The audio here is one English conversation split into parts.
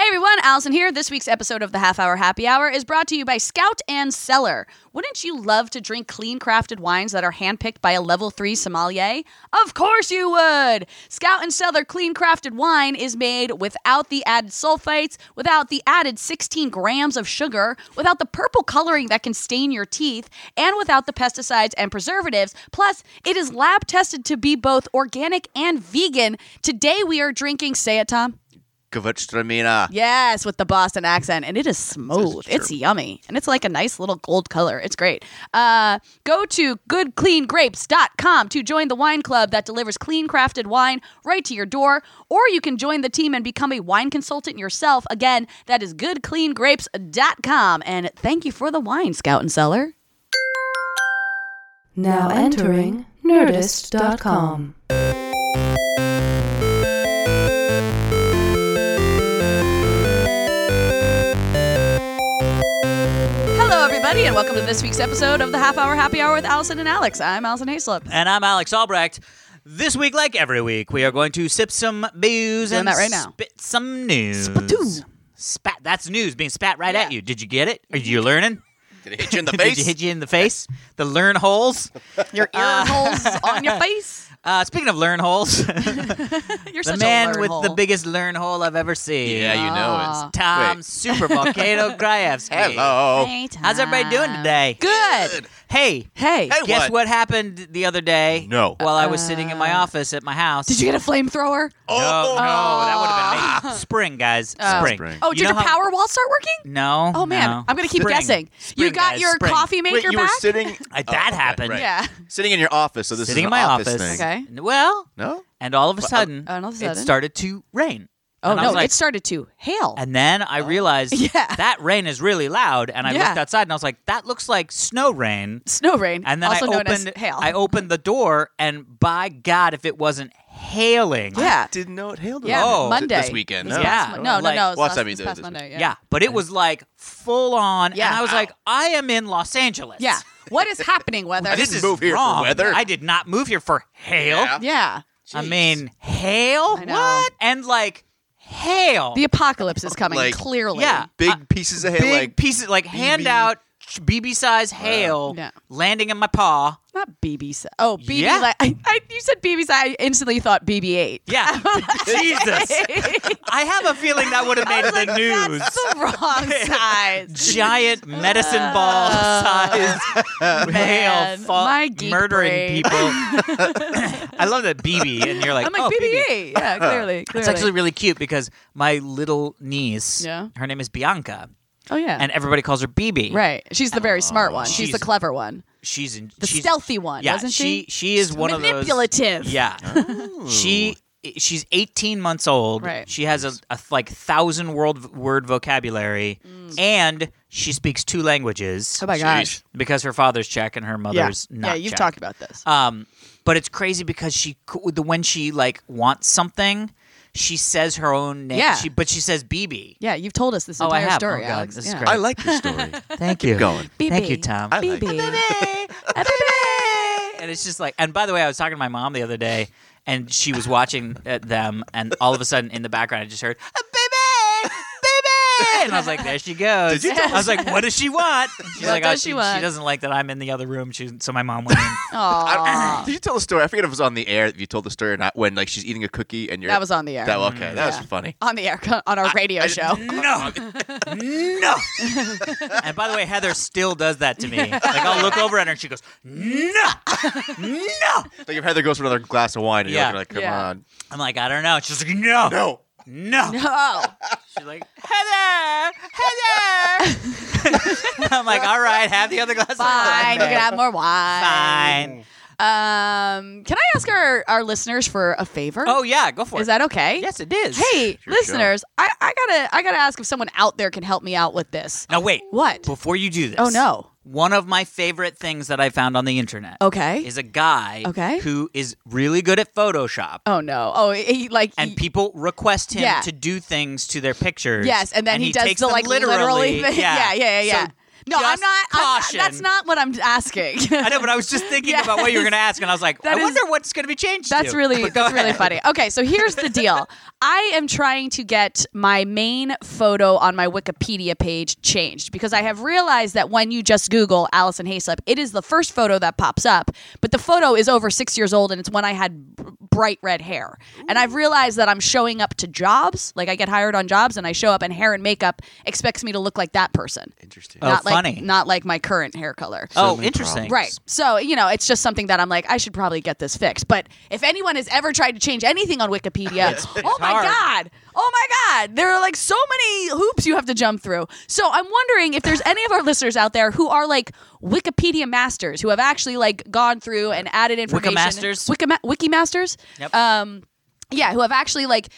Hey everyone, Allison here. This week's episode of the Half Hour Happy Hour is brought to you by Scout and Cellar. Wouldn't you love to drink clean crafted wines that are handpicked by a level 3 sommelier? Of course you would! Scout and Cellar clean crafted wine is made without the added sulfites, without the added 16 grams of sugar, without the purple coloring that can stain your teeth, and without the pesticides and preservatives. Plus, it is lab tested to be both organic and vegan. Today we are drinking, say it, Tom. Gewürztraminer. Yes, with the Boston accent, and it is smooth. Says It's yummy, and it's like a nice little gold color. It's great. Uh, go to goodcleangrapes.com to join the wine club that delivers clean crafted wine right to your door, or you can join the team and become a wine consultant yourself. Again, that is goodcleangrapes.com. And thank you for the wine, Scout and Cellar. Now entering Nerdist.com. and welcome to this week's episode of the Half Hour Happy Hour with Allison and Alex. I'm Allison Haislip. And I'm Alex Albrecht. This week, like every week, we are going to sip some booze Doing and that right now. spit some news. Spatoo. Spat. That's news being spat right Yeah. at you. Did you get it? Are you learning? Did it hit you in the face? Did face? hit you in the face? The learn holes. Your ear uh, holes on your face. Uh, speaking of learn holes, You're the such a man learn with the biggest learn hole I've ever seen. yeah, you know Ah. it's Tom Wait. Super Volcano Krajewski. Hello. How's everybody doing today? Good. Hey, Hey. Hey, guess what? what happened the other day? No. While I was sitting in my office at my house. Did you get a flamethrower? No, no, that would have been Oh. me. Spring, guys. Oh. Spring. Spring. Oh, You did know your how- power wall start working? No. Oh man, no. I'm gonna keep Spring. guessing. Spring, you got guys, your spring. coffee maker Wait, you back? were sitting. Uh, Oh, that okay, happened. right. Yeah. Sitting in your office, so this Sitting is in my office, office. thing. Okay. Well, No. and all of a sudden, oh, all of a it sudden? started to rain. Oh And no, like- it started to hail. And then I oh. realized Yeah. that rain is really loud, and I Yeah. looked outside and I was like, "That looks like snow rain." Snow rain, And then also I known opened, as hail. I opened the door, and by God, if it wasn't hailing, yeah, Didn't know it hailed. yeah. Oh. Monday This weekend. No. Yeah. Mon- no, no, Like- no. It's Well, last, that's this past. Monday. yeah. But it was like full on, Yeah. and I was like, "I am in Los Angeles." Yeah. What is happening, weather? this didn't is move here for wrong. weather. I did not move here for hail. Yeah. yeah. I mean, hail? I. What? And like hail. The apocalypse is coming. Like- clearly. yeah. Big Uh, pieces of hail, big like pieces, like hand out BB size hail Yeah. landing in my paw. Not BB. si- Oh, BB. Yeah. Like, I, I, you said BB. si- I instantly thought BB-8. Yeah. Jesus. I have a feeling that would have made the news. That's the wrong size. Giant medicine uh, ball Man, hail fa- my murdering brain. people. I love that BB, and you're like, I'm like oh, BB. BB-8. Yeah, clearly. clearly. It's actually really cute because my little niece, Yeah. her name is Bianca, Oh yeah. and everybody calls her BB. right. She's the very smart one. She's, the clever one. She's in The she's, stealthy one, Yeah, wasn't she? she is one of those Manipulative. Yeah. She she's 18 months old. Right. She has a, a like thousand world word vocabulary, and she speaks two languages Oh my gosh. because her father's Czech and her Yeah. mother's not. Yeah, you've Czech. talked about this. Um, but it's crazy because she the when she like wants something, she says her own name. Yeah. She, but she says BB. yeah, you've told us this Oh, I entire have. story, Oh, God, Alex. this is yeah. great. I like this story. Thank you. going. Thank you, BB. Tom. I like BB. A baby! And it's just like, and by the way, I was talking to my mom the other day, and she was watching uh, them, and all of a sudden in the background, I just heard, a baby, baby, and I was like, there she goes. Did you tell I was like, what does she want? She's What like, oh, does she she, want? she doesn't like that I'm in the other room. She, so my mom went in. Aw. Did you tell the story? I forget if it was on the air. If you told the story or not, when like she's eating a cookie and you're That was on the air. That okay, that Yeah. was funny. on the air on our radio show. no, no. and by the way, Heather still does that to me. Like I'll look over at her and she goes, no, no. Like if Heather goes for another glass of wine and Yeah. you're like, come Yeah. on, I'm like, I don't know. She's like, no, no. No. Oh, She's like, Heather, Heather. I'm like, all right, have the other glass of fine. wine. You can have more wine. Fine. Um, can I ask our, our listeners for a favor? Oh yeah, go for it. is that okay? Yes, it is. Hey, your listeners, I, I gotta I gotta ask if someone out there can help me out with this. Now wait. What? Before you do this. Oh no. One of my favorite things that I found on the internet Okay. is a guy Okay. who is really good at Photoshop. oh no. Oh, he, like And he- people request him Yeah. to do things to their pictures. Yes, and then he, does takes the like literally. thing. Yeah, yeah, yeah, yeah. So no, I'm not, I'm not. That's not what I'm asking. I know, but I was just thinking Yes. about what you were going to ask, and I was like, That I is- wonder what's going to be changed. That's to. really that's really funny. Okay, so here's the deal. I am trying to get my main photo on my Wikipedia page changed because I have realized that when you just Google Allison Haislip, it is the first photo that pops up, but the photo is over six years old and it's when I had bright red hair. And I've realized that I'm showing up to jobs, like I get hired on jobs and I show up and hair and makeup expects me to look like that person. Interesting. Oh, not like funny. not like my current hair color. Oh, many interesting. Right. So, you know, it's just something that I'm like, I should probably get this fixed. But if anyone has ever tried to change anything on Wikipedia, oh my hard. God. Oh my God. There are like so many hoops you have to jump through. So I'm wondering if there's any of our listeners out there who are like Wikipedia masters, who have actually like gone through and added information. Wikimasters? Wikima- Wikimasters? Yep. Um, yeah, who have actually like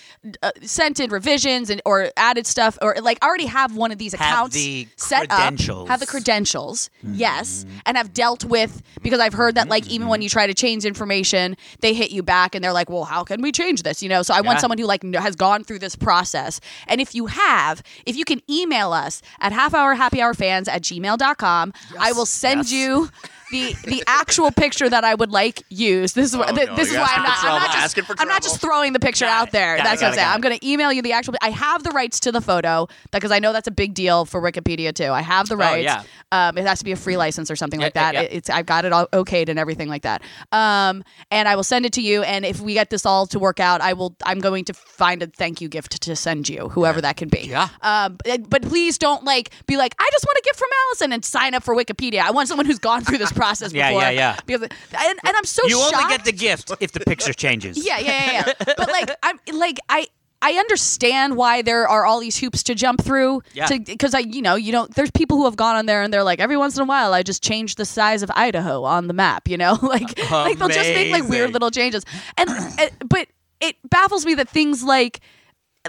uh, sent in revisions and or added stuff or like already have one of these Have accounts the set credentials. up, have the credentials, Mm-hmm. yes, and have dealt with because I've heard that like even when you try to change information, they hit you back and they're like, "Well, how can we change this?" You know. So I want someone who like has gone through this process. And if you have, if you can email us at halfhourhappyhourfans at gmail.com, I will send Yes. you. The, the actual picture that I would like used. This is why Oh, th- no, this is why I'm not. I'm not just. asking for I'm not just throwing the picture out there. got it, what I'm saying. I'm going to email you the actual. I have the rights to the photo because I know that's a big deal for Wikipedia too. I have the rights. yeah. Um, it has to be a free license or something Yeah, like that. yeah. It- it's I've got it all okayed and everything like that. Um, and I will send it to you. And if we get this all to work out, I will. I'm going to find a thank you gift to send you, whoever that can be. Yeah. Um, but, but please don't like be like I just want a gift from Allison and sign up for Wikipedia. I want someone who's gone through this process Yeah, before. yeah, yeah. Because and, and I'm so You shocked. only get the gift if the picture changes. Yeah, yeah, yeah, yeah. but like, I'm like, I. I understand why there are all these hoops to jump through. Yeah. Because I, you know, you don't. There's people who have gone on there and they're like, every once in a while, I just change the size of Idaho on the map. You know, like, like they'll just make like weird little changes. And, and but it baffles me that things like.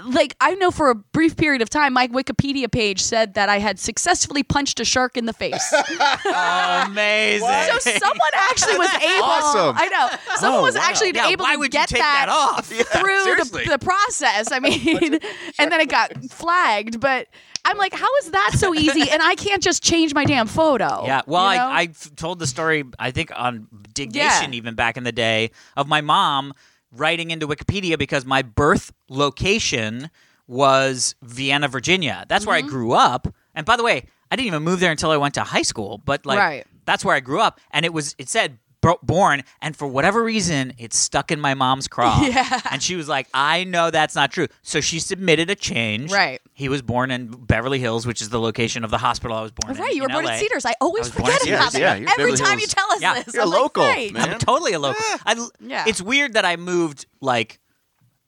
Like I know for a brief period of time, my Wikipedia page said that I had successfully punched a shark in the face. Amazing. So someone actually was able. Awesome. I know. Someone Oh, was wow. actually Yeah, able why to would you get take that off? through the, seriously. the process. I mean, and then it got flagged. But I'm like, how is that so easy? And I can't just change my damn photo. Yeah, well, you know? I, I've told the story, I think, on Dig Yeah. Nation even back in the day, of my mom writing into Wikipedia because my birth location was Vienna, Virginia. That's Mm-hmm. where I grew up. And by the way, I didn't even move there until I went to high school, but like Right. that's where I grew up. And it was, it said, Born, and for whatever reason, it stuck in my mom's craw. Yeah. And she was like, I know that's not true. So she submitted a change. Right. He was born in Beverly Hills, which is the location of the hospital I was born in. right, you were in born LA. at Cedars. I always I forget at about Cedars, yeah, that. Every Beverly time you tell us Yeah. this, You're I'm like, local, right. man. I'm totally a local. I, Yeah. It's weird that I moved like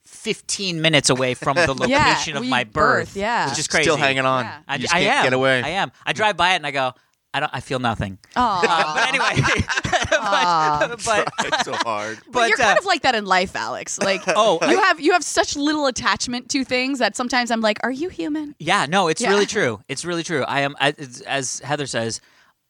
15 minutes away from the Yeah, location of my birth, birth. yeah. which is crazy. Still hanging on. Yeah. I, You just I can't am. get away. I am. I drive by it and I go, I don't. I feel nothing. Aw. Uh, but anyway, but, but, It's so hard. But, but, you're uh, kind of like that in life, Alex. Like, Oh, you I- have you have such little attachment to things that sometimes I'm like, are you human? yeah, no, it's Yeah. really true. It's really true. I am, I, it's- as Heather says,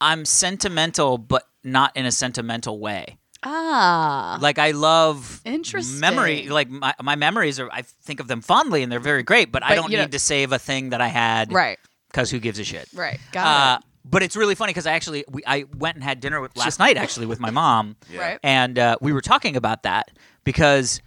I'm sentimental, but not in a sentimental way. Ah, like I love Interesting. memory. Like my, my memories are, I think of them fondly, and they're very great. But, I But don't you need don't- to save a thing that I had, right, Because who gives a shit? right, got Uh, but it's really funny because I actually we, I went and had dinner with, last night actually with my mom, it. Right. and uh, we were talking about that because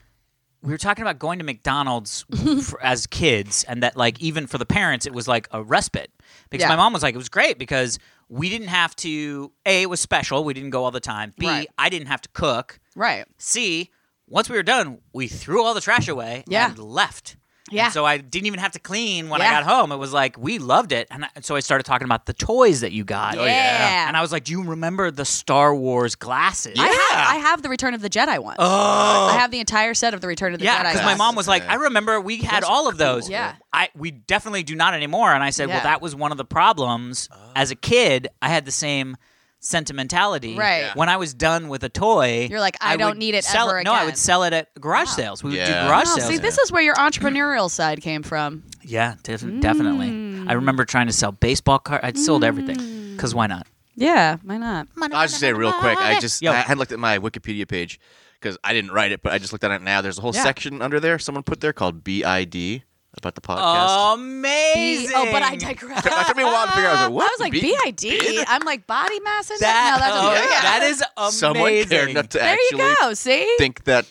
we were talking about going to McDonald's for, as kids, and that like even for the parents it was like a respite because Yeah. my mom was like it was great because we didn't have to a it was special we didn't go all the time b Right. I didn't have to cook Right. c once we were done we threw all the trash away Yeah. and left. Yeah. And so I didn't even have to clean when I got home. It was like we loved it, and I, so I started talking about the toys that you got. Oh, yeah. And I was like, "Do you remember the Star Wars glasses?" I have I have the Return of the Jedi ones. Oh. I have the entire set of the Return of the yeah, Jedi. because my mom was like, "I remember we had all of those." Yeah. I we definitely do not anymore. And I said, Yeah. "Well, that was one of the problems as a kid. I had the same." Sentimentality. Right. Yeah. When I was done with a toy, You're like, I don't need it sell ever it. No, I would sell it at garage sales. We would Yeah. do garage Oh, sales. see, this is where your entrepreneurial side came from. yeah, def- definitely. I mm. remember trying to sell baseball cards. I'd sold everything mm. because why not? Yeah, why not? I was just say real quick. I just Yo. I had looked at my Wikipedia page because I didn't write it, but I just looked at it now. There's a whole Yeah. section under there someone put there called BID about the podcast. Amazing. Oh, but I digress. It took me a while to figure out. I was like, what? I was like, B- BID? I'm like, body mass index? That, no, that's oh, yeah. that is amazing. Someone cared enough to There you go, see? think that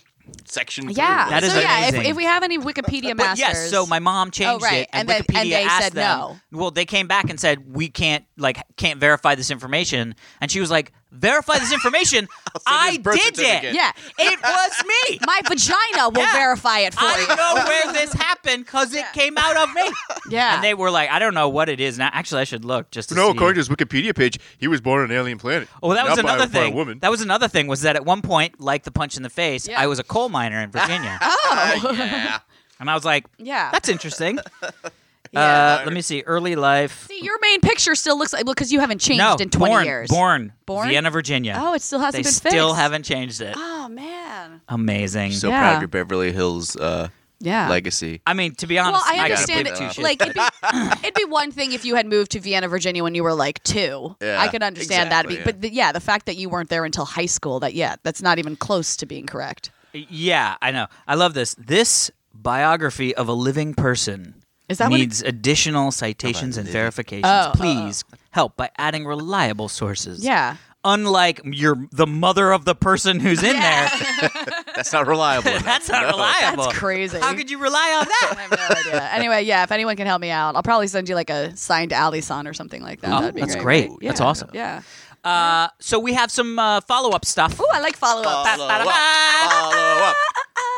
section. yeah. through. That is so, yeah, if, amazing. if we have any Wikipedia But masters. yes, so my mom oh, changed right, it, and, and then- Wikipedia and they asked said them. no. Well, they came back and said we can't, like, can't verify this information, and she was like, "Verify this information? send I did it. Yeah. It was me. My vagina will Yeah. verify it for I you. I know where this happened because it came out of me. Yeah. And they were like, I don't know what it is now. Actually, I should look just to No, see. according to his Wikipedia page, he was born on an alien planet. Oh, that was Not by- another by a thing. woman. That was another thing was that at one point, like the punch in the face, Yeah. I was a coal miner in Virginia, oh. yeah. and I was like, yeah. "That's interesting." Yeah. Uh, let me see. Early life. See, your main picture still looks like, well, because you haven't changed no, in 20 born, years. born, Born? Vienna, Virginia. Oh, it still hasn't they been still fixed. haven't changed it. Oh, man. Amazing. So Yeah. proud of your Beverly Hills uh, Yeah. legacy. I mean, to be well, honest, I understand give it. two shits. Like, it'd be, it'd be one thing if you had moved to Vienna, Virginia when you were like two. Yeah, I could understand that. exactly, But the, yeah, the fact that you weren't there until high school, that, yeah, that's not even close to being correct. Yeah, I know. I love this. This biography of a living person Is that what it- needs additional citations and verifications. Oh, oh, Please help by adding reliable sources. Yeah. Unlike you're the mother of the person who's in there. That's not reliable. That's not No. reliable. That's crazy. How could you rely on that? I have no idea. Anyway, yeah, if anyone can help me out, I'll probably send you like a signed Ali Allison or something like that. Oh, That'd be that's great. great. That's Yeah. awesome. Yeah. Uh, so we have some uh, follow up stuff. Ooh, I like follow up. Follow up. Follow up.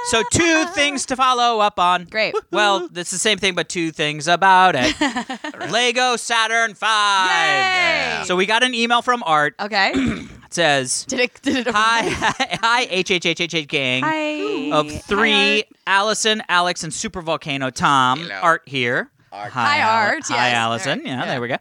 So two things to follow up on. Great. Well, it's the same thing, but two things about it. Lego Saturn Five. Yay! So we got an email from Art. Okay. It says, did it? Did it? "Hi, hi, HHHH gang Hi. of three: Hi, Allison, Alex, and Super Volcano Tom. Hello. Art here. Art. Hi, Al- Art. Hi, Yes. Allison. Art. Yeah, Yeah. there we go.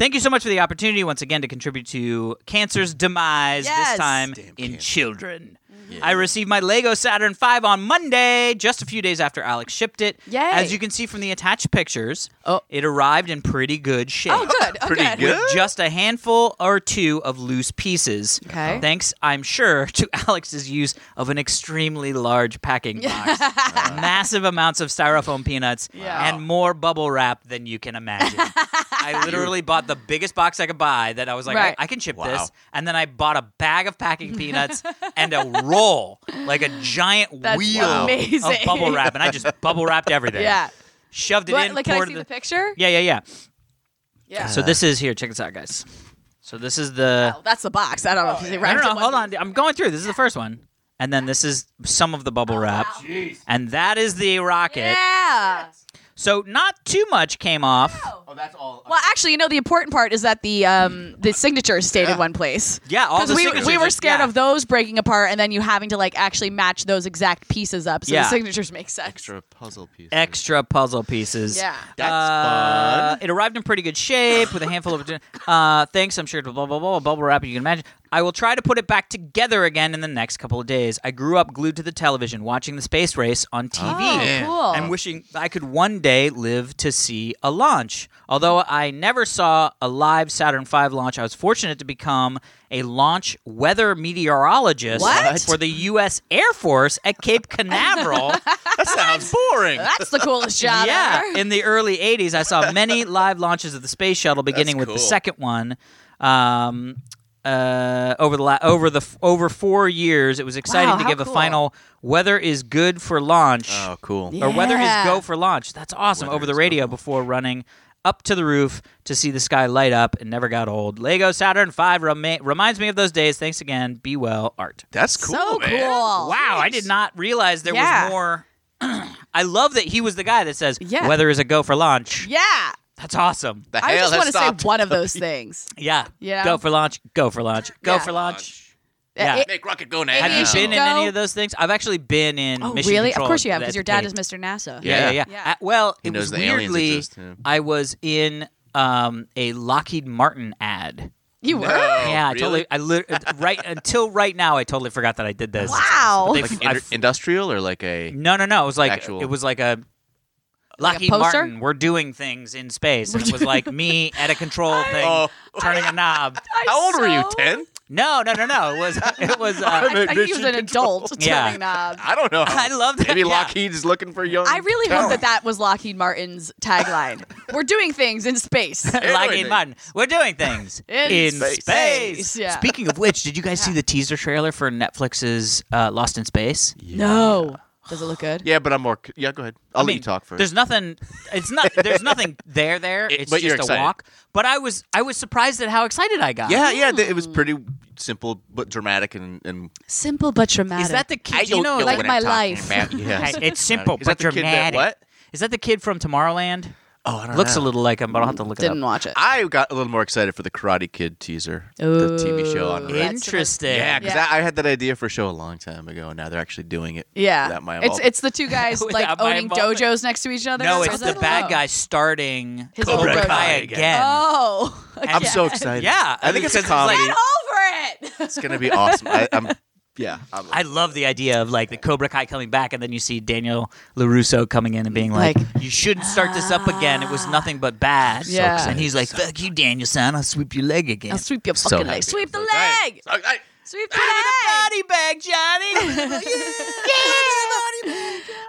Thank you so much for the opportunity once again to contribute to cancer's demise. Yes. This time Damn in cancer. children. I received my Lego Saturn V on Monday, just a few days after Alex shipped it. Yay. As you can see from the attached pictures, Oh. it arrived in pretty good shape. Oh, good. Oh, Pretty good. good. With just a handful or two of loose pieces. Okay. Thanks, I'm sure, to Alex's use of an extremely large packing box, massive amounts of styrofoam peanuts, Yeah. and more bubble wrap than you can imagine. I literally bought the biggest box I could buy that I was like, Right. I, I can ship Wow. this. And then I bought a bag of packing peanuts and a roll, like a giant That's wheel amazing. of bubble wrap. And I just bubble wrapped everything. Yeah. Shoved it What, in, like, can I poured see it- the picture? Yeah, yeah, yeah. Yeah. So this is here. Check this out, guys. So this is the. Oh, that's the box. I don't know if they I wrapped don't know. it Hold one- on. I'm going through. This is the first one, and then this is some of the bubble oh, wrap, and that is the rocket. Yeah. So not too much came off. Oh, that's all. Well, actually, you know, the important part is that the um the signatures stayed in one place. Yeah, all the we, signatures we were are- scared yeah. of those breaking apart and then you having to like actually match those exact pieces up so Yeah. the signatures make sense. extra puzzle piece. extra puzzle pieces. Yeah. That's Uh, fun. It arrived in pretty good shape with a handful of. Uh, thanks, I'm sure to blah blah blah bubble wrap. You can imagine. I will try to put it back together again in the next couple of days. I grew up glued to the television, watching the space race on TV. Oh, Yeah. cool. and wishing I could one day live to see a launch. Although I never saw a live Saturn V launch, I was fortunate to become a launch weather meteorologist What? for the U.S. Air Force at Cape Canaveral. That sounds boring. That's the coolest job yeah, ever. in the early 80s, I saw many live launches of the space shuttle, beginning with the second one. Um, uh, over the la- over the f- over four years, it was exciting Wow, to how give a cool. final "Weather is good for launch" Oh, cool. Yeah. or "Weather is go for launch." That's awesome Weather over the is radio before running up to the roof to see the sky light up and never got old. Lego Saturn V rema- reminds me of those days. Thanks again. Be well, Art. That's cool, so man. cool. Wow, I did not realize there Yeah. was more. I love that he was the guy that says, Yeah. "Weather is a go for launch." Yeah. That's awesome. The I just want to say one of those things. Yeah. Yeah. Go for launch. Go for launch. Go Yeah. for launch. Yeah. It- Make rocket go now. Have you Aviation been in any of those things? I've actually been in. oh, mission really? Of course you have, because your dad Cape. is Mr. NASA. Yeah, yeah, yeah. Yeah. Uh, well, He it knows was the aliens weirdly. exist, yeah. I was in um, a Lockheed Martin ad You were. Yeah, I really? totally. I lit- right until right now, I totally forgot that I did this. Wow. Like I've- inter- industrial or like a No, no, no. It was like Actual- it was like a. Like Lockheed? Martin, we're doing things in space. And it was like me at a control thing, Oh. turning a knob. How old were you? Ten? No, no, no, no. It was it was. I, Uh, I think he was an adult Yeah. turning knobs. I don't know. I love that. Maybe yeah. Lockheed is looking for young. I really hope that that was Lockheed Martin's tagline. We're doing things in space. Lockheed. Martin. We're doing things In in, space. space. Yeah. Speaking of which, did you guys see the teaser trailer for Netflix's uh, Lost in Space? No. Does it look good? Yeah, but I'm more. c- Yeah, go ahead. I'll I let mean, you talk first. There's nothing. It's not. There's nothing there. There. It- It's but you're just a excited. walk. But I was. I was surprised at how excited I got. yeah, yeah. th- It was pretty simple but dramatic and and. Simple but dramatic. Is that the kid? I you know, like what my I'm talking life. about. Yes. it's simple Is that but the kid that- dramatic. what? Is that the kid from Tomorrowland? Oh, I don't Looks know. a little like him, but I'll have to look it Didn't up. watch it. I got a little more excited for the Karate Kid teaser, the TV show on Ooh. Red. That's- Interesting. Yeah, because Yeah. I, I had that idea for a show a long time ago, and now they're actually doing it. yeah. without my it's involvement. it's the two guys like my owning involvement. dojos next to each other. No, Or it's the that- bad guy starting His Cobra own Kai version. again. Oh. I'm so excited. Yeah, I think it's a it's comedy. Get over it. it's gonna be awesome. I, I'm yeah. I'm, I love the idea of like the Cobra Kai coming back, and then you see Daniel LaRusso coming in and being like, Like- "You shouldn't start this up again. It was nothing but bad." Yeah. excited. and he's like, "Fuck you, Daniel son. I'll sweep your leg again." I'll sweep your so fucking happy. leg. Sweep the I'm so excited. leg. So excited. Sweep the leg. body bag, Johnny. Oh,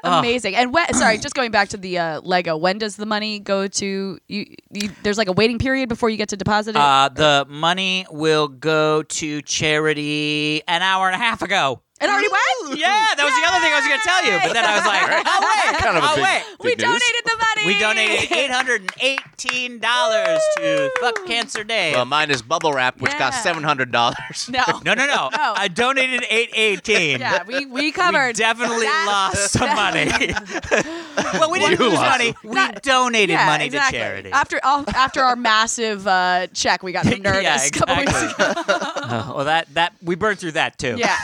Oh. Amazing. And when, sorry, just going back to the uh, Lego. When does the money go to you, you? There's like a waiting period before you get to deposit it. Uh, the money will go to charity an hour and a half ago. It already went. Yeah, that was the other thing I was going to tell you. But then I was like, oh, wait. Kind of a oh, big- wait. We news. donated the money. We donated eight hundred and eighteen dollars to Fuck Cancer Day. Well, mine is bubble wrap, which cost seven hundred dollars. No. no, no, no, No. I donated eight eighteen. Yeah, we we covered. We definitely that. lost some money. well, we didn't You lose money. some. We Not- donated yeah, money exactly. to charity. After after our massive uh, check we got from Nerdist yeah, a couple weeks ago. Uh, well, that that we burned through that too. Yeah.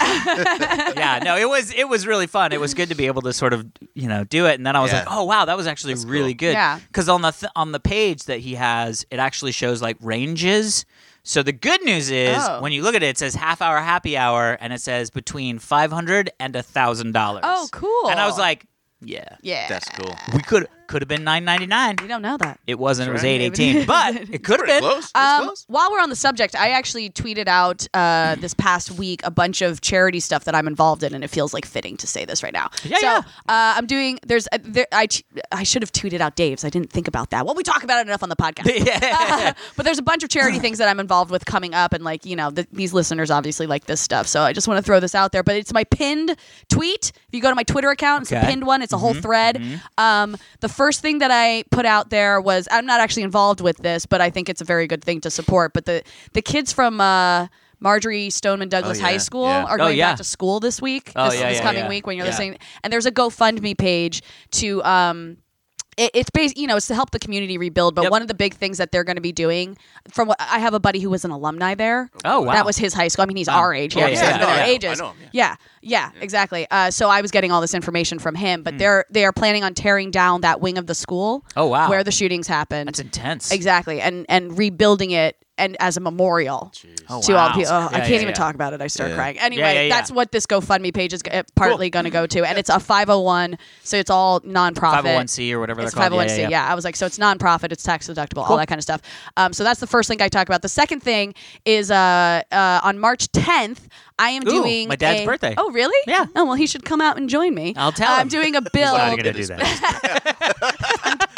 yeah, no, it was it was really fun. It was good to be able to sort of you know do it, and then I was Yeah. like, oh wow, that was actually That's really cool. good. Yeah. because on the th- on the page that he has, it actually shows like ranges. So the good news is Oh. when you look at it, it says half hour happy hour, and it says between five hundred and a thousand dollars. Oh, cool. And I was like, yeah, yeah. That's cool. we could could have been nine ninety nine. We don't know that. It wasn't. It was That's eight but it could have been. close. That's Um, close. while we're on the subject, I actually tweeted out uh, this past week a bunch of charity stuff that I'm involved in, and it feels like fitting to say this right now. Yeah, so yeah. Uh, I'm doing. There's. Uh, there, I t- I should have tweeted out Dave's. I didn't think about that. Well, we talk about it enough on the podcast. yeah. but there's a bunch of charity things that I'm involved with coming up, and like you know, the, these listeners obviously like this stuff. So I just want to throw this out there. But it's my pinned tweet. If you go to my Twitter account, it's a Okay. pinned one. It's a whole thread. Um, the first thing that I put out there was I'm not actually involved with this, but I think it's a very good thing to support. But the the kids from. Uh, Marjory Stoneman Douglas Oh, High School yeah. are Oh, going yeah. back to school this week. Oh, this, yeah, this yeah, coming yeah. week when you're Yeah. listening. And there's a GoFundMe page to um, it, it's based, you know, it's to help the community rebuild. But Yep. one of the big things that they're going to be doing, from what I have a buddy who was an alumni there. Oh, wow. That was his high school. I mean, he's Oh. our age. Yeah, yeah, yeah. Yeah. ages. Him, yeah, yeah, exactly. Uh, so I was getting all this information from him. But they're they are planning on tearing down that wing of the school. Oh, wow. where the shootings happened. That's intense. exactly, and and rebuilding it and as a memorial Oh, to all wow. people. Oh, I can't yeah, even yeah. talk about it. I start Yeah. crying. Anyway, yeah, yeah. that's what this GoFundMe page is uh, partly going to go to, and it's a 501, so it's all nonprofit. 501c or whatever It's they're called. 501c. yeah, Yeah, yeah. I was like, so it's nonprofit, it's tax deductible, all that kind of stuff. Um, so that's the first thing I talk about. The second thing is uh, uh, on March 10th, I am Ooh, doing my dad's a- birthday. Oh, really? Yeah. Oh, well, he should come out and join me. I'll tell I'm him. doing a bill. He's build. not gonna do that.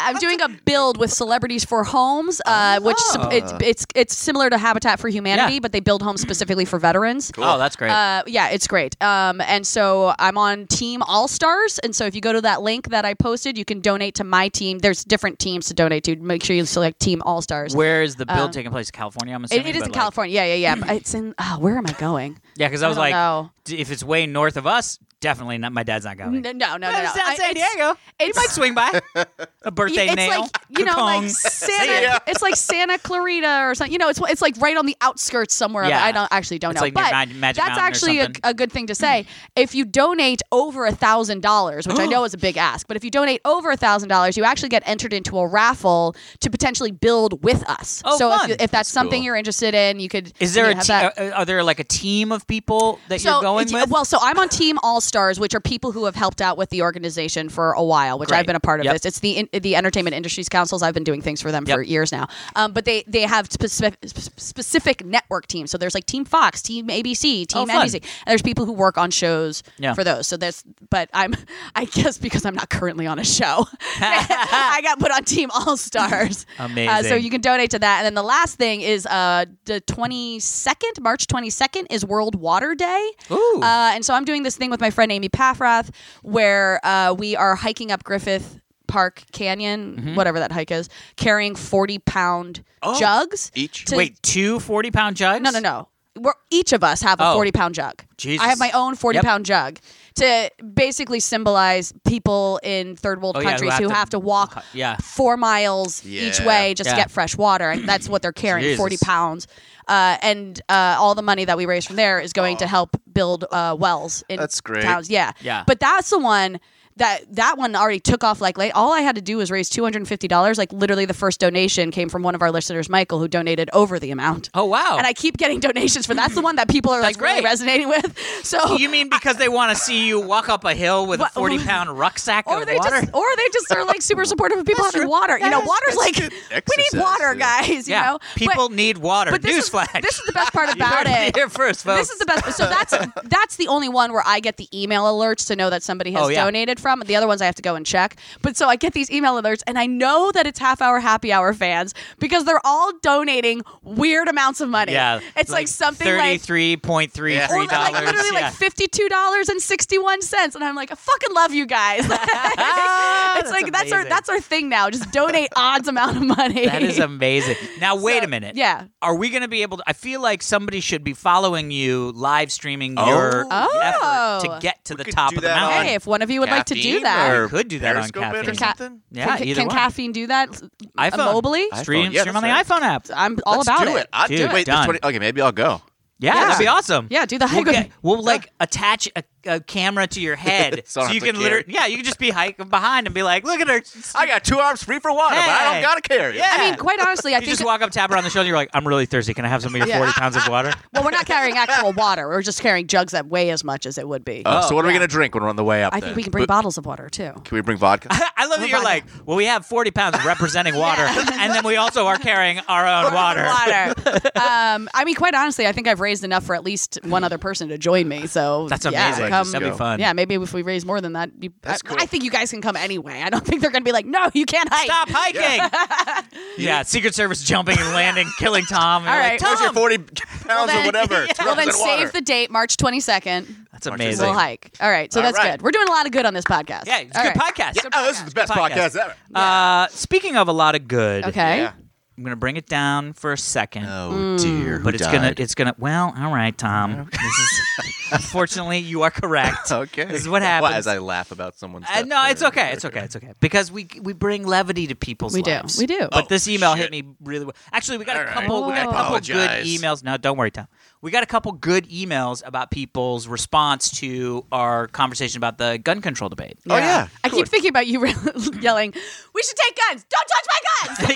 I'm doing a build with celebrities for homes, uh, which sup- it's, it's it's similar to Habitat for Humanity, Yeah. but they build homes specifically for veterans. Oh, that's great. Uh, yeah, it's great. Um, and so I'm on Team All Stars, and so if you go to that link that I posted, you can donate to my team. There's different teams to donate to. Make sure you select Team All Stars. Where is the build um, taking place? California, I'm It, assuming. it is but, in like- California. Yeah, yeah, yeah. It's in. Oh, where am I going? Yeah, because I was don't like, know. d- if it's way north of us, definitely not. My dad's not going. No, no, no, no. no. It's not I- San it's- Diego. You it's- might swing by a birthday it's nail. like you know, like Capone. Santa. It's like Santa Clarita or something. You know, it's it's like right on the outskirts somewhere. Of it. Yeah. I don't actually don't It's know, like but Magic that's Mountain or actually a, a good thing to say. if you donate over a thousand dollars, which I know is a big ask, but if you donate over a thousand dollars, you actually get entered into a raffle to potentially build with us. Oh, so fun. if, you- if that's, That's something cool. you're interested in, you could. Is there you a te- are, uh, are there like a team of people that So you're going it's- with? well, so I'm on Team All Stars, which are people who have helped out with the organization for a while, which Great. I've been a part of. Yep. This it's the in, the Entertainment Industries Councils. I've been doing things for them for years now. Um, but they they have specific specific network teams. So there's like Team Fox, Team ABC, Oh, Team fun. NBC, and there's people who work on shows Yeah. for those. So there's, but I'm I guess because I'm not currently on a show, I got put on Team All Stars. Uh, so you can donate to that. And then the last thing is uh, the 22nd, March 22nd is World Water Day. Ooh. Uh, and so I'm doing this thing with my friend Amy Paffrath where uh, we are hiking up Griffith Park Canyon, Mm-hmm. whatever that hike is, carrying 40 pound Oh. jugs. Each? to- Wait, two 40 pound jugs? No, no, no. We're, each of us have a Oh. 40 pound jug. Jesus. I have my own 40 Yep. pound jug to basically symbolize people in third world Oh, yeah, who countries have who to- have to walk Yeah. four miles each Yeah. way just Yeah. to get fresh water. And that's what they're carrying Jesus. 40 pounds. Uh, and uh, all the money that we raise from there is going to help build uh, wells in That's great. towns. Yeah. Yeah. But that's the one. That that one already took off like late. All I had to do was raise two hundred and fifty dollars. Like literally, the first donation came from one of our listeners, Michael, who donated over the amount. Oh, wow. And I keep getting donations for that's the one that people are like really resonating with. So you mean because they want to see you walk up a hill with a 40 pound rucksack or of they water? just or they just are like super supportive of people having water. You know, That's- water's like we need water, yeah. guys. You yeah. know, People But- need water. but this is, Newsflash. this is the best part about it. Here first, folks. This is the best. So that's that's the only one where I get the email alerts to know that somebody has Oh, yeah. donated from. The other ones I have to go and check. But so I get these email alerts, and I know that it's half hour happy hour fans because they're all donating weird amounts of money. yeah. it's like, something like. thirty-three point three Yeah. Or three like dollars. literally yeah. like fifty-two dollars and sixty-one cents, and I'm like, I fucking love you guys. it's That's like that's our that's our thing now. Just donate odds amount of money. That is amazing. Now wait So, a minute. yeah. Are we going to be able to? I feel like somebody should be following you, live streaming Oh. your Oh. effort to oh. get to We the top of the mountain. Hey, if one of you would like to do that, or You could do that on Periscope it or caffeine. Ca- something? Yeah, can, either can one. caffeine do that iPhone. mobily? Stream, Yeah, stream on the that's iPhone app. I'm all Let's about do it. I'd Dude, do it. Wait, done. 20, okay, maybe I'll go. Yeah, Yeah. that'd be awesome. Yeah, do the We'll, hike. get, we'll like attach a, a camera to your head, So so, you can literally, yeah, you can just be hiking behind and be like, look at her. I got two arms free for water, but I don't gotta carry it. Yeah. I mean, quite honestly, I You think. just walk up, tap her on the shoulder. You're like, I'm really thirsty. Can I have some of your Yeah. 40 pounds of water? well, we're not carrying actual water. We're just carrying jugs that weigh as much as it would be. Oh, so what are we gonna drink when we're on the way up? I then? think we can bring But- bottles of water too. Can we bring vodka? I love that you're Vodka. like, well, we have 40 pounds representing water, and then we also are carrying our own water. Water. um, I mean, quite honestly, I think I've raised enough for at least one other person to join me. So That's yeah, amazing. Come- That'd be fun. Yeah, maybe if we raise more than that, you, That's I, cool. I think you guys can come anyway. I don't think they're going to be like, no, you can't hike. Stop hiking. Yeah. Secret Service jumping and landing, killing Tom. And All you're right. like, Where's your 40 pounds Well, or then- whatever? Well, then Represent water. save the date, March 22nd. That's March amazing. We'll hike. All right, so All that's right. good. We're doing a lot of good on this podcast. Yeah, it's a All good right. podcast. Yeah, oh, this is the best Podcast. podcast ever. Uh, speaking of a lot of good, Okay. Yeah. I'm gonna bring it down for a second. Oh dear. but it's gonna it's gonna well all right tom this is unfortunately you are correct okay. this is what happens Well, as I laugh about someone's. Uh, no it's okay it's okay it's okay because we we bring levity to people's We do. lives. We do. but Oh, this email shit. hit me really well actually we got All a right. couple we got a couple good Apologize. emails no don't worry tom we got a couple good emails about people's response to our conversation about the gun control debate Oh yeah. I keep thinking about you yelling, "We should take guns! Don't touch my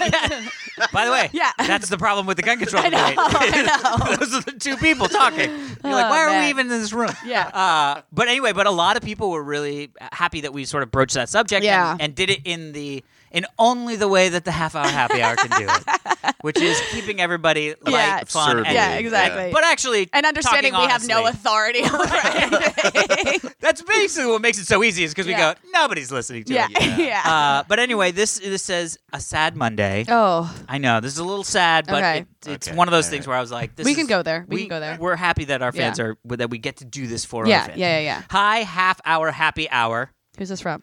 guns!" Yeah. By the way, Yeah. that's the problem with the gun control I know, debate. I know. Those are the two people talking. You're like, Oh, why are man. we even in this room? Yeah. Uh, but anyway, but a lot of people were really happy that we sort of broached that subject Yeah. and, and did it in the in only the way that the half hour happy hour can do it, which is keeping everybody light, Yeah. fun, and, Yeah, exactly. but actually and understanding we talking have no honestly. authority over anything. That's basically what makes it so easy is because Yeah. we go, nobody's listening to yeah, it. yeah. Uh, but anyway, this this says a sad Monday. oh, I know this is a little sad, but Okay. it, it's Okay, one of those all things right. where I was like, this We is- can go there. We can go there. We're happy that our fans Yeah. are that we get to do this for yeah, our fans. yeah, yeah, yeah. Hi, half hour happy hour. Who's this from?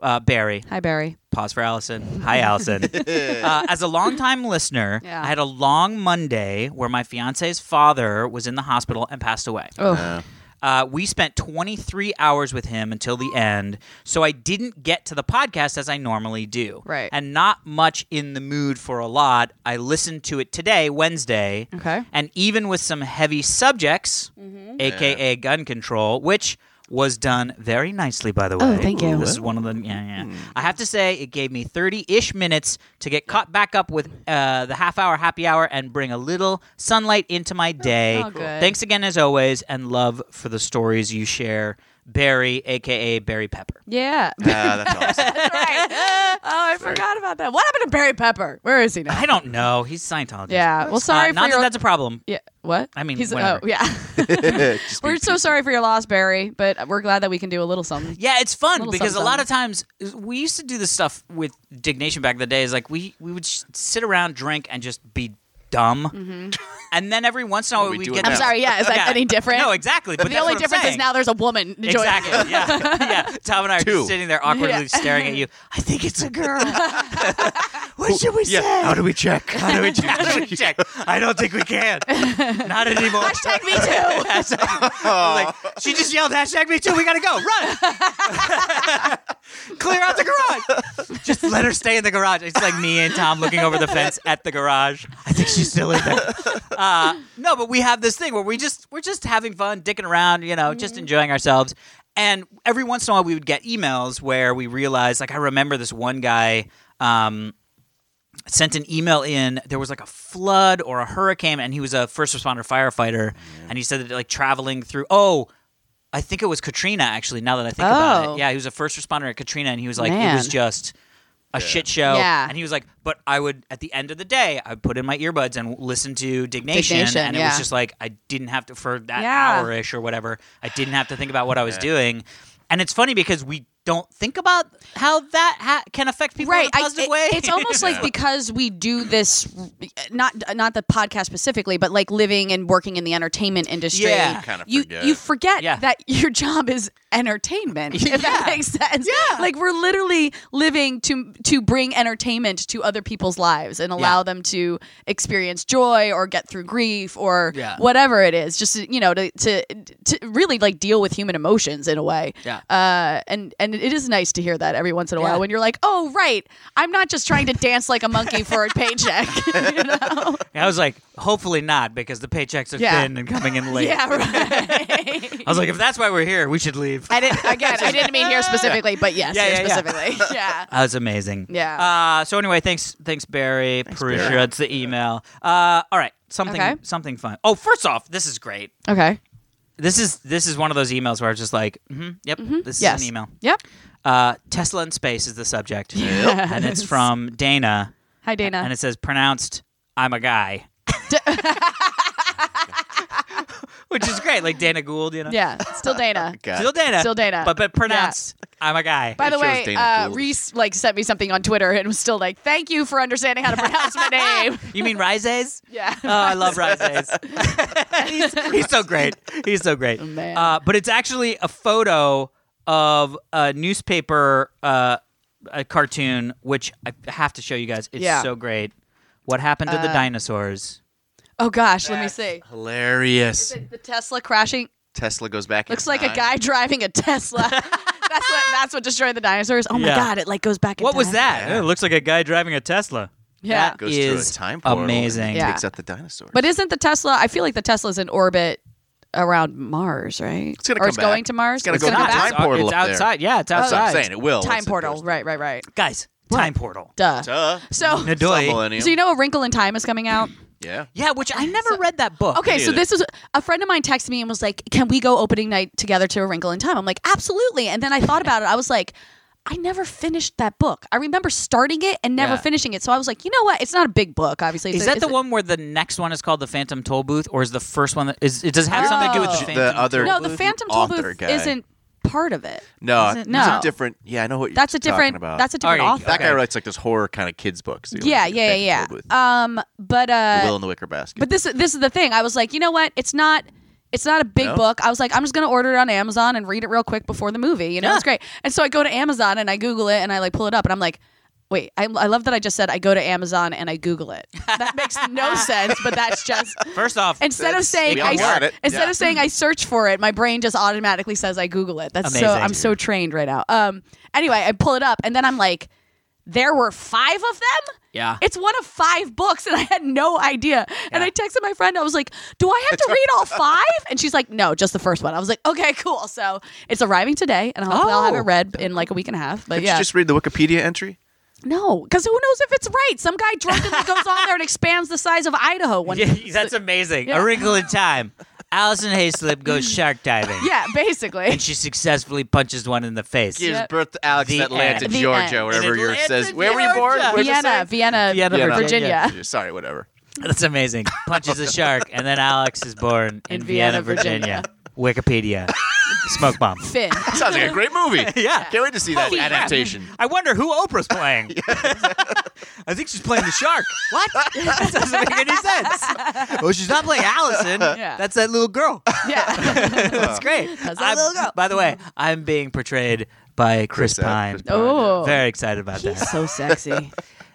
Uh, Barry. Hi, Barry. Pause for Allison. Hi, Allison. uh, as a longtime listener, Yeah. I had a long Monday where my fiance's father was in the hospital and passed away. Oh, Uh, Uh, we spent 23 hours with him until the end, so I didn't get to the podcast as I normally do. Right. And not much in the mood for a lot. I listened to it today, Wednesday. Okay. And even with some heavy subjects, Mm-hmm. aka gun control, which was done very nicely, by the way. Oh, thank you. This is one of the yeah, yeah. I have to say, it gave me thirty-ish minutes to get caught back up with uh, the half-hour happy hour and bring a little sunlight into my day. Oh, good. Thanks again, as always, and love for the stories you share, Barry, aka Barry Pepper. Yeah. Ah, that's awesome. That's right. Oh, I forgot about that. What happened to Barry Pepper? Where is he now? I don't know. He's Scientologist. Yeah. Well, sorry Uh, for not your. that that's a problem. yeah. What? I mean, He's, whatever. oh yeah. Just we're be- so sorry for your loss, Barry, but we're glad that we can do a little something. Yeah, it's fun Little because a lot of times we used to do this stuff with Diggnation back in the days. Like we we would sh- sit around, drink, and just be dumb, mm-hmm. and then every once in a while we we'd do it get. I'm sorry. Yeah. Is that Yeah. any different? No, exactly. But the only what I'm difference is now there's a woman joining you. Exactly. Yeah. yeah. Tom and I are Two. just sitting there awkwardly Yeah. staring at you. I think it's a girl. what should we yeah. say? How do we check? How do we check? How do we check? I don't think we can. Not anymore. Hashtag me too. Hashtag- like, oh. she just yelled hashtag me too. We gotta go. Run. Clear out the garage. Just let her stay in the garage. It's like me and Tom looking over the fence at the garage. I think she's still in there. Uh, no, but we have this thing where we just we're just having fun, dicking around, you know, just enjoying ourselves. And every once in a while, we would get emails where we realized, like, I remember this one guy. Um, sent an email in. There was like a flood or a hurricane, and he was a first responder firefighter. And he said that like traveling through. Oh, I think it was Katrina. Actually, now that I think about Oh. it, yeah, he was a first responder at Katrina, and he was like, it Man. was just a shit show. Yeah. And he was like, but I would at the end of the day, I would put in my earbuds and listen to Diggnation, Diggnation, and it yeah. was just like I didn't have to for that Yeah. hour ish or whatever. I didn't have to think about what I was doing. And it's funny because we don't think about how that ha- can affect people right in a positive it- way. it's almost like because we do this not not the podcast specifically but like living and working in the entertainment industry Yeah. You kinda you forget. you forget Yeah. that your job is entertainment if that makes sense Yeah. like we're literally living to to bring entertainment to other people's lives and allow Yeah. them to experience joy or get through grief or Yeah. whatever it is just you know to to to really like deal with human emotions in a way Yeah. uh and and it is nice to hear that every once in a Yeah. while when you're like, oh right, I'm not just trying to dance like a monkey for a paycheck. you know? I was like, hopefully not, because the paychecks are Yeah. thin and coming in late. Yeah, right. I was like, if that's why we're here, we should leave. I didn't again. I didn't mean here specifically, but yes, Yeah, here yeah, yeah. specifically. Yeah. That was amazing. Yeah. Uh, so anyway, thanks, thanks Barry. Perusia, Barry. That's the email. Uh, all right, something, Okay. something fun. Oh, first off, this is great. Okay. This is this is one of those emails where I was just like, mm-hmm, yep, this Yes. is an email. Yep. Uh, Tesla in space is the subject, and it's from Dana, Hi, Dana. and it says pronounced "I'm a guy," which is great. Like Dana Gould, you know. yeah. Still Dana. God. Still Dana. Still Dana. But but pronounced I'm a guy. By the It way, uh, Reese like sent me something on Twitter and was still like, "Thank you for understanding how to pronounce my name." you mean Rises? Yeah. Oh, I love Rises. he's, he's so great. He's so great. Oh, man. Uh, but it's actually a photo of a newspaper uh, a cartoon, which I have to show you guys. It's Yeah. so great. What happened to the Uh, dinosaurs? Oh gosh, let me see. Hilarious. The, the Tesla crashing Tesla goes back. in looks like a time. guy driving a Tesla. that's what that's what destroyed the dinosaurs. Oh my Yeah. god, it like goes back. in What was time. that? Yeah. It looks like a guy driving a Tesla. Yeah. That Goes is through a time portal amazing. And Yeah. Takes out the dinosaurs. But isn't the Tesla? I feel like the Tesla's in orbit around Mars, right? It's gonna or come it's going back. to Mars. It's gonna go gonna through come the back? time portal It's up there. outside. Yeah, it's That's what I'm outside. saying. It will. Time once it portal. goes- Right, right, right. Guys, time portal. Duh. Duh. So, Some millennium. so you know, A Wrinkle in Time is coming out. Yeah. Yeah, which I never read that book. Okay, so this is a friend of mine texted me and was like, "Can we go opening night together to A Wrinkle in Time?" I'm like, "Absolutely." And then I thought about it. I was like, I never finished that book. I remember starting it and never Yeah. finishing it. So I was like, you know what? It's not a big book, obviously. It's Is a- that the a- one where the next one is called the Phantom Toll Booth, or is the first one that is? It does it have something to do with Oh. the, The Phantom other- No, the Phantom Toll Booth guy. isn't part of it. No, Is it? it's No. a different. Yeah, I know what you're That's a different. talking about. That's a different Alright, author. that guy writes like this horror kind of kids books. The Yeah, Phantom yeah, yeah, yeah. Um, but uh, the Will in the Wicker Basket. But this this is the thing. I was like, you know what? It's not it's not a big No? book. I was like, I'm just gonna order it on Amazon and read it real quick before the movie. You know, Yeah. it's great. And so I go to Amazon and I Google it and I like pull it up and I'm like, Wait, I, I love that I just said I go to Amazon and I Google it. That makes no sense, but that's just First off, instead of saying we all I got it. instead Yeah. of saying I search for it, my brain just automatically says I Google it. That's so Amazing. I'm so trained right now. Um. Anyway, I pull it up and then I'm like, there were five of them. yeah. It's one of five books, and I had no idea. And Yeah. I texted my friend. I was like, "Do I have to read all five? And she's like, "No, just the first one." I was like, "Okay, cool." So it's arriving today, and hopefully I'll have it Oh. read in like a week and a half. But Did yeah, you just read the Wikipedia entry? No, because who knows if it's right? Some guy drunkenly goes on there and expands the size of Idaho. When Yeah, that's amazing. Yeah. A Wrinkle in Time. Allison Haislip goes shark diving. yeah, basically. And she successfully punches one in the face. Gives Yep. birth to Alex The in Atlanta, end. The Georgia, end. wherever In yours Atlanta, says. Where were you born? Georgia. Where's it Vienna, say? Vienna, Vienna, Vienna. Virginia. Sorry, whatever. That's amazing. Punches a shark, and then Alex is born in, In Vienna, Virginia. Wikipedia. Smoke bomb. Finn. Sounds like a great movie. Yeah. Can't wait to see that Holy crap. adaptation. I wonder who Oprah's playing. I think she's playing the shark. What? that doesn't make any sense. Well, she's not playing Allison. Yeah. That's that little girl. Yeah. That's great. That's that I'm- little girl. By the way, I'm being portrayed by Chris, Chris Pine. Chris Pine, Oh. Very excited about that. He's so sexy.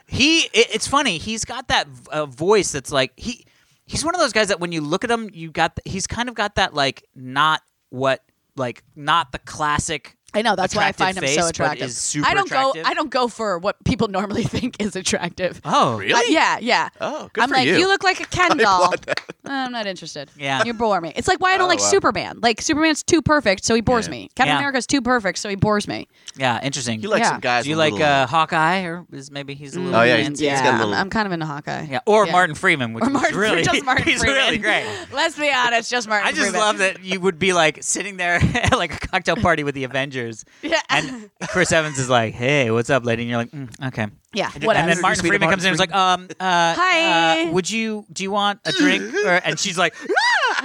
He, it, it's funny. He's got that uh, voice that's like he. He's one of those guys that when you look at him, you got. He's kind of got that like not what like not the classic. I know that's why I attractive find him face, so but attractive. is super I don't attractive. go. I don't go for what people normally think is attractive. Oh, Really? Uh, yeah, yeah. Oh, good I'm for like, you. look like a Ken doll. want that. Uh, I'm not interested. Yeah. you bore me. It's like why I don't Oh, like wow. Superman. Like Superman's too perfect, so he bores Yeah. me. Captain Yeah. America's too perfect, so he bores me. Yeah, interesting. You like Yeah. some guys. Do you with like little- uh, Hawkeye, or is maybe he's a little? Oh, yeah, he's yeah, got a I'm, little- I'm kind of into Hawkeye. yeah, or Yeah. Martin Freeman, which Or is Martin really just Martin he's Freeman. really great. Let's be honest, just Martin. I just Freeman. love that you would be like sitting there at like a cocktail party with the Avengers, Yeah. and Chris Evans is like, "Hey, what's up, lady?" And you're like, mm, "Okay." yeah. And Whatever. then Martin Introduce me Freeman comes in and is like, um, uh, Hi. uh, would you, do you want a drink? Or, and she's like,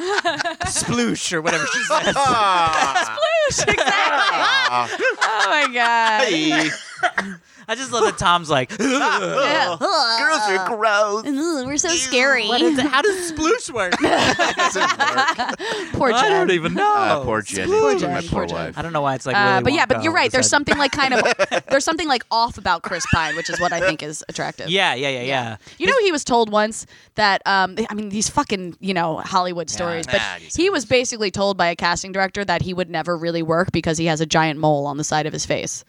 sploosh, or whatever she says. Ah, exactly. oh my god. hey. I just love that Tom's like, Yeah. Girls are gross. Ugh, We're so scary. what is it? how does sploosh work? Poor I don't even know. Uh, poor Jenny. Poor My poor poor Jen. wife. I don't know why it's like. Uh, Willy but yeah, but Wonka you're all of right. a There's sudden. something like kind of there's something like off about Chris Pine, which is what I think is attractive. Yeah, yeah, yeah, yeah. You know, he was told once that um, I mean, these fucking you know Hollywood stories, but Nah, these he was basically told by a casting director that he would never really work because he has a giant mole on the side of his face.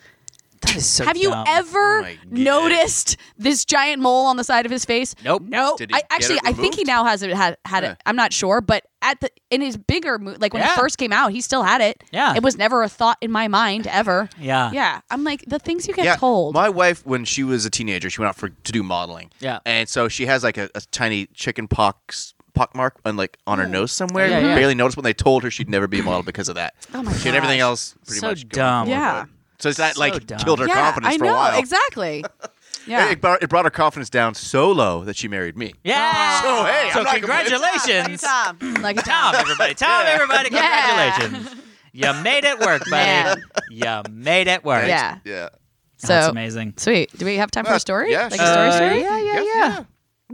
That is so Have you ever Oh noticed this giant mole on the side of his face? Nope. Nope. Did he I get actually it I think he now has it had had Yeah. it. I'm not sure, but at the in his bigger mo- like when Yeah. it first came out, he still had it. Yeah. It was never a thought in my mind ever. Yeah. Yeah. I'm like the things you get yeah, told. My wife, when she was a teenager, she went out for to do modeling. Yeah. and so she has like a, a tiny chicken pox pock mark on like on her nose somewhere. Yeah, yeah. Barely noticed when they told her she'd never be a model because of that. Oh my She had everything else pretty So much. dumb. Yeah. but- So it's that So like dumb. killed her yeah, confidence I for know a while. exactly. Yeah. It, brought, it brought her confidence down so low that she married me. Yeah. So, hey, so I'm not congratulations, Tom. Like Tom, Tom. everybody. Tom, everybody. Yeah. Congratulations. You made it work, buddy. Man. You made it work. Yeah. Yeah. So That's amazing. sweet. Do we have time for Uh, a story? yeah, like sure. a story Uh, story? yeah, yeah, Yes,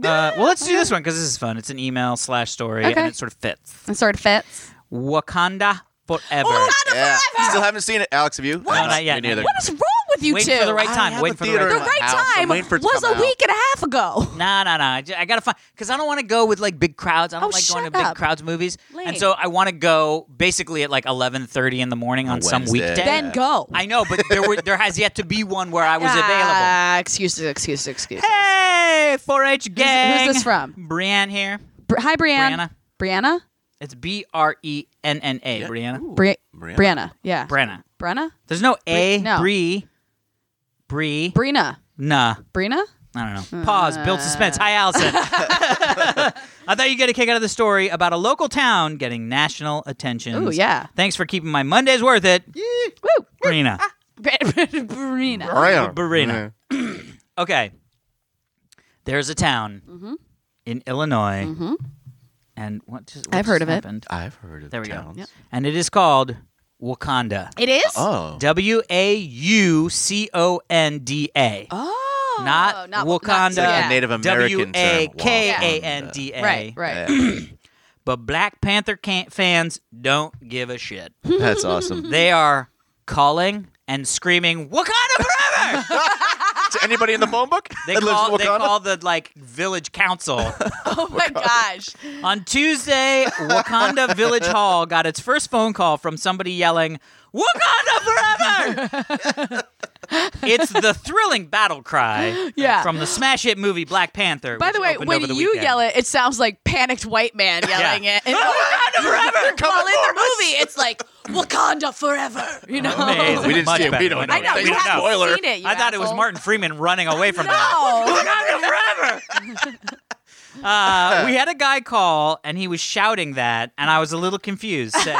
yeah. Uh, well, let's do this one because this is fun. It's an email slash story, Okay. and it sort of fits. It sort of fits. Wakanda forever. Yeah. Still haven't seen it. Alex, have you? No, not yet, Me neither. What is wrong with you Waiting two? for the right I time. have Waiting a for the theater right The time. my right house. I'm time waiting for it to was come a out. week and a half ago. Nah, nah, nah. I gotta find because I don't want to go with like big crowds. I don't Oh, like going to shut big up. crowds movies, Lame. and so I want to go basically at like eleven thirty in the morning on, some Wednesday. weekday. Then go. I know, but there were there has yet to be one where I was available. Ah, excuses, excuses, excuses. Hey, 4-H gang. who's this from? Brienne here. Bri- Hi, Brianne. Brianna. Brianna? It's B R E N N A. Brianna. Bri- Brianna. Brianna. Yeah. Brenna. Brenna? There's no A. no. Bree. Bree. Brina. Nah. Brina? I don't know. Pause. Build suspense. Hi, Allison. I thought you'd get a kick out of the story about a local town getting national attention. Ooh, yeah. Thanks for keeping my Mondays worth it. Woo. Brina. Brina. Brianna. Barina. Okay. There's a town Mm-hmm. in Illinois. And what just, what I've heard just of it. happened? I've heard of There we go. towns. Yep. And it is called Wauconda. It is? Oh. W A U C O N D A. Oh. Not Wakanda. It's like yeah. a Native American W A K A term. N D A. Right, right. But Black Panther can- fans don't give a shit. That's awesome. They are calling and screaming, Wakanda forever! to anybody in the phone book? They that lives call, in they call the like village council. Oh my gosh. On Tuesday, Wauconda Village Hall got its first phone call from somebody yelling, Wakanda forever! it's the thrilling battle cry Yeah. from the smash hit movie Black Panther. By the way, when the you weekend. yell it, it sounds like panicked white man yelling Yeah. it. And Wakanda forever! While in the movie, it's like Wakanda forever. You know. Amazing. We didn't Much see it. We better. don't know. I know know. you haven't Spoiler. seen it. You I thought it was. Martin Freeman running away from that. No. Wakanda forever! Uh, we had a guy call and he was shouting that, and I was a little confused. Said,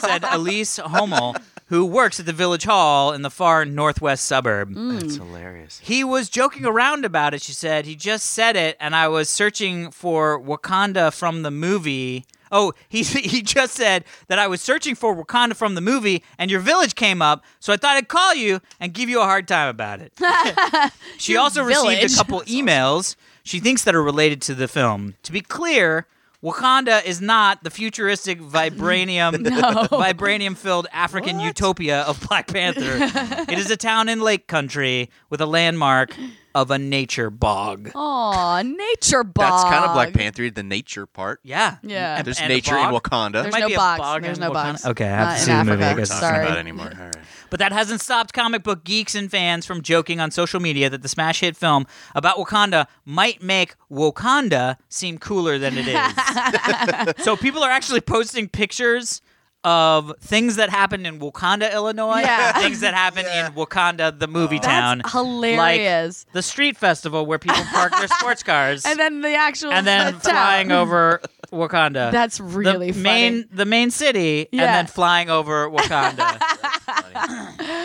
said Elise Homel, who works at the Village Hall in the far northwest suburb. That's hilarious. He was joking around about it. She said he just said it, and I was searching for Wakanda from the movie. Oh, he he just said that I was searching for Wakanda from the movie, and your village came up, so I thought I'd call you and give you a hard time about it. she also received a couple emails she thinks that are related to the film. To be clear. Wauconda is not the futuristic vibranium, vibranium-filled African utopia of Black Panther. it is a town in Lake County with a landmark of a nature bog. Aw, nature bog. That's kind of Black Panther, the nature part. Yeah, Yeah. And- There's and a nature in bog? Wakanda. There's might no be a bogs. bog There's in no Wakanda. bogs. Okay, I have Not to in see the movie, I Africa. guess. talking Sorry. about it anymore. All right. But that hasn't stopped comic book geeks and fans from joking on social media that the smash hit film about Wakanda might make Wauconda seem cooler than it is. so people are actually posting pictures of things that happened in Wauconda, Illinois, Yeah. and things that happened in Wakanda, the movie That's town. hilarious. Like the street festival where people park their sports cars. And then the actual and then the town. flying over Wakanda. That's really the funny. main the main city, Yeah. and then flying over Wakanda.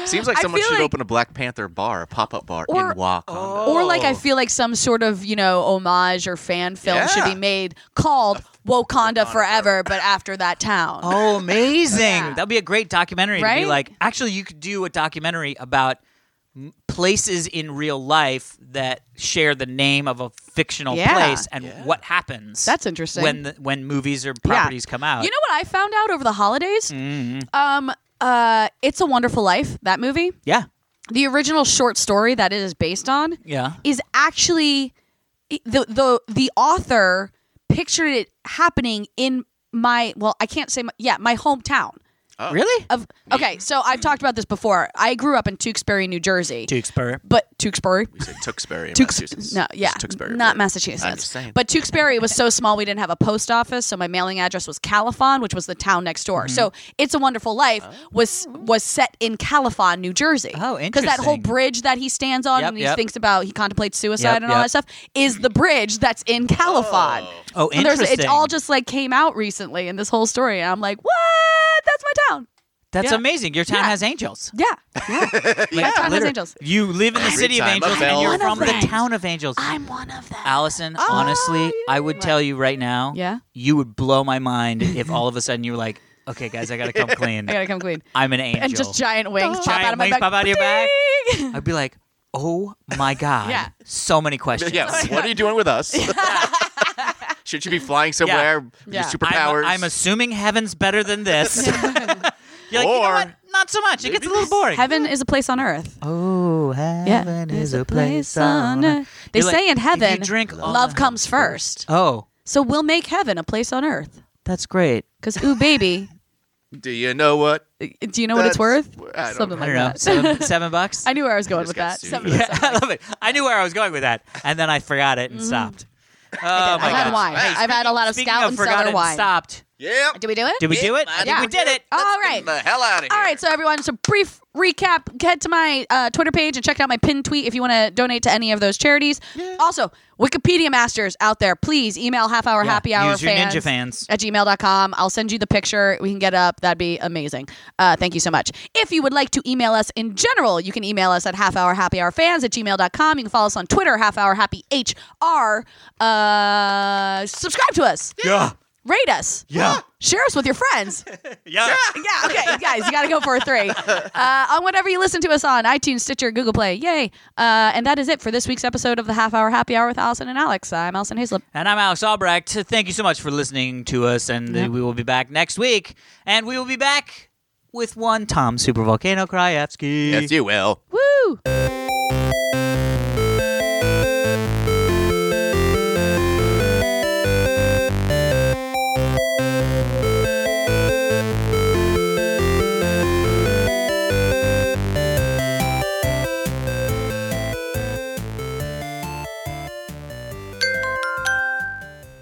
Seems like I someone should like- open a Black Panther bar, a pop-up bar Or- in Wauconda. Or like I Oh. feel like some sort of you know homage or fan film should be made called Wakanda, Forever, but after that town. Oh, amazing! Yeah. That'd be a great documentary. To be Right? like, actually, you could do a documentary about places in real life that share the name of a fictional Yeah. place and what happens. That's interesting. When the, when movies or Yeah. properties come out. You know what I found out over the holidays? Mm-hmm. Um, uh, It's a Wonderful Life. That movie, yeah, the original short story that it is based on, yeah. is actually the the the author pictured it happening in my well, I can't say my, yeah my hometown. Really? Of okay, so I've talked about this before. I grew up in Tewksbury, New Jersey, Tewksbury. but Tewksbury. We say Tewksbury Tewks- Massachusetts. no, yeah, It's Tewksbury. not right? Massachusetts. I'm just saying. But Tewksbury was so small we didn't have a post office, so my mailing address was Califon, which was the town next door. Mm-hmm. So "It's a Wonderful Life" was was set in Califon, New Jersey. Oh, interesting. Because that whole bridge that he stands on Yep, and he yep. thinks about, he contemplates suicide Yep, and all yep. that stuff, is the bridge that's in Califon. Oh, And there's- interesting. It all just like came out recently in this whole story, and I'm like, what? That's my town. That's yeah. amazing. Your town Yeah. has angels. Yeah, yeah. my town has Literally. angels. You live in the Every city of time a angels, and you're from the them. town of angels. I'm one of them. Allison, oh, honestly, I would What? tell you right now, Yeah? you would blow my mind if all of a sudden you were like, okay, guys, I got to come clean. I gotta come clean. I'm an angel. And just giant wings pop Giant out of my wings back. pop out of your back? Ding! I'd be like, oh my God. Yeah. So many questions. Yeah, what are you doing with us? Should she be flying somewhere? Yeah. Your superpowers? I'm, I'm assuming heaven's better than this. You're like, you know Or- what? Not so much. It gets a little boring. Heaven is a place on earth. Oh, heaven is a place on earth. They You're like, say in heaven, drink love comes first. Oh, So we'll make heaven a place on earth. that's great. Because, ooh, baby, Do you know what? Uh, do you know what it's worth? I don't Something I like don't know. that. Seven, seven bucks? I knew where I was going just with that. Seven- Yeah, I love it. I knew where I was going with that, and then I forgot it and mm-hmm. stopped. Oh my I've had wine. Hey, I've had a lot of speaking Scout of and forgot Cellar wine. stopped. Yeah. Did we do it? Did we do it? I I think we did it. All Let's right. get the hell out of here. All right, so everyone, so brief recap. Head to my uh, Twitter page and check out my pinned tweet if you want to donate to any of those charities. Also, Wikipedia masters out there, please email half hour Yeah, happy hour use your fans ninja fans. at gmail.com. I'll send you the picture. We can get up. That'd be amazing. Uh, thank you so much. If you would like to email us in general, you can email us at half hour happy hour fans at gmail.com. You can follow us on Twitter, half hour happy HR. Uh, subscribe to us. Yeah. Rate us. Yeah. Share us with your friends. Yeah. Yeah, okay, guys, you got to go for a three. Uh, on whatever you listen to us on iTunes, Stitcher, Google Play. Yay. Uh, and that is it for this week's episode of the Half Hour Happy Hour with Allison and Alex. I'm Allison Haislip. And I'm Alex Albrecht. Thank you so much for listening to us, and uh, Yep. we will be back next week. And we will be back with one Tom Super Volcano Krajewski. Yes, you will. Woo!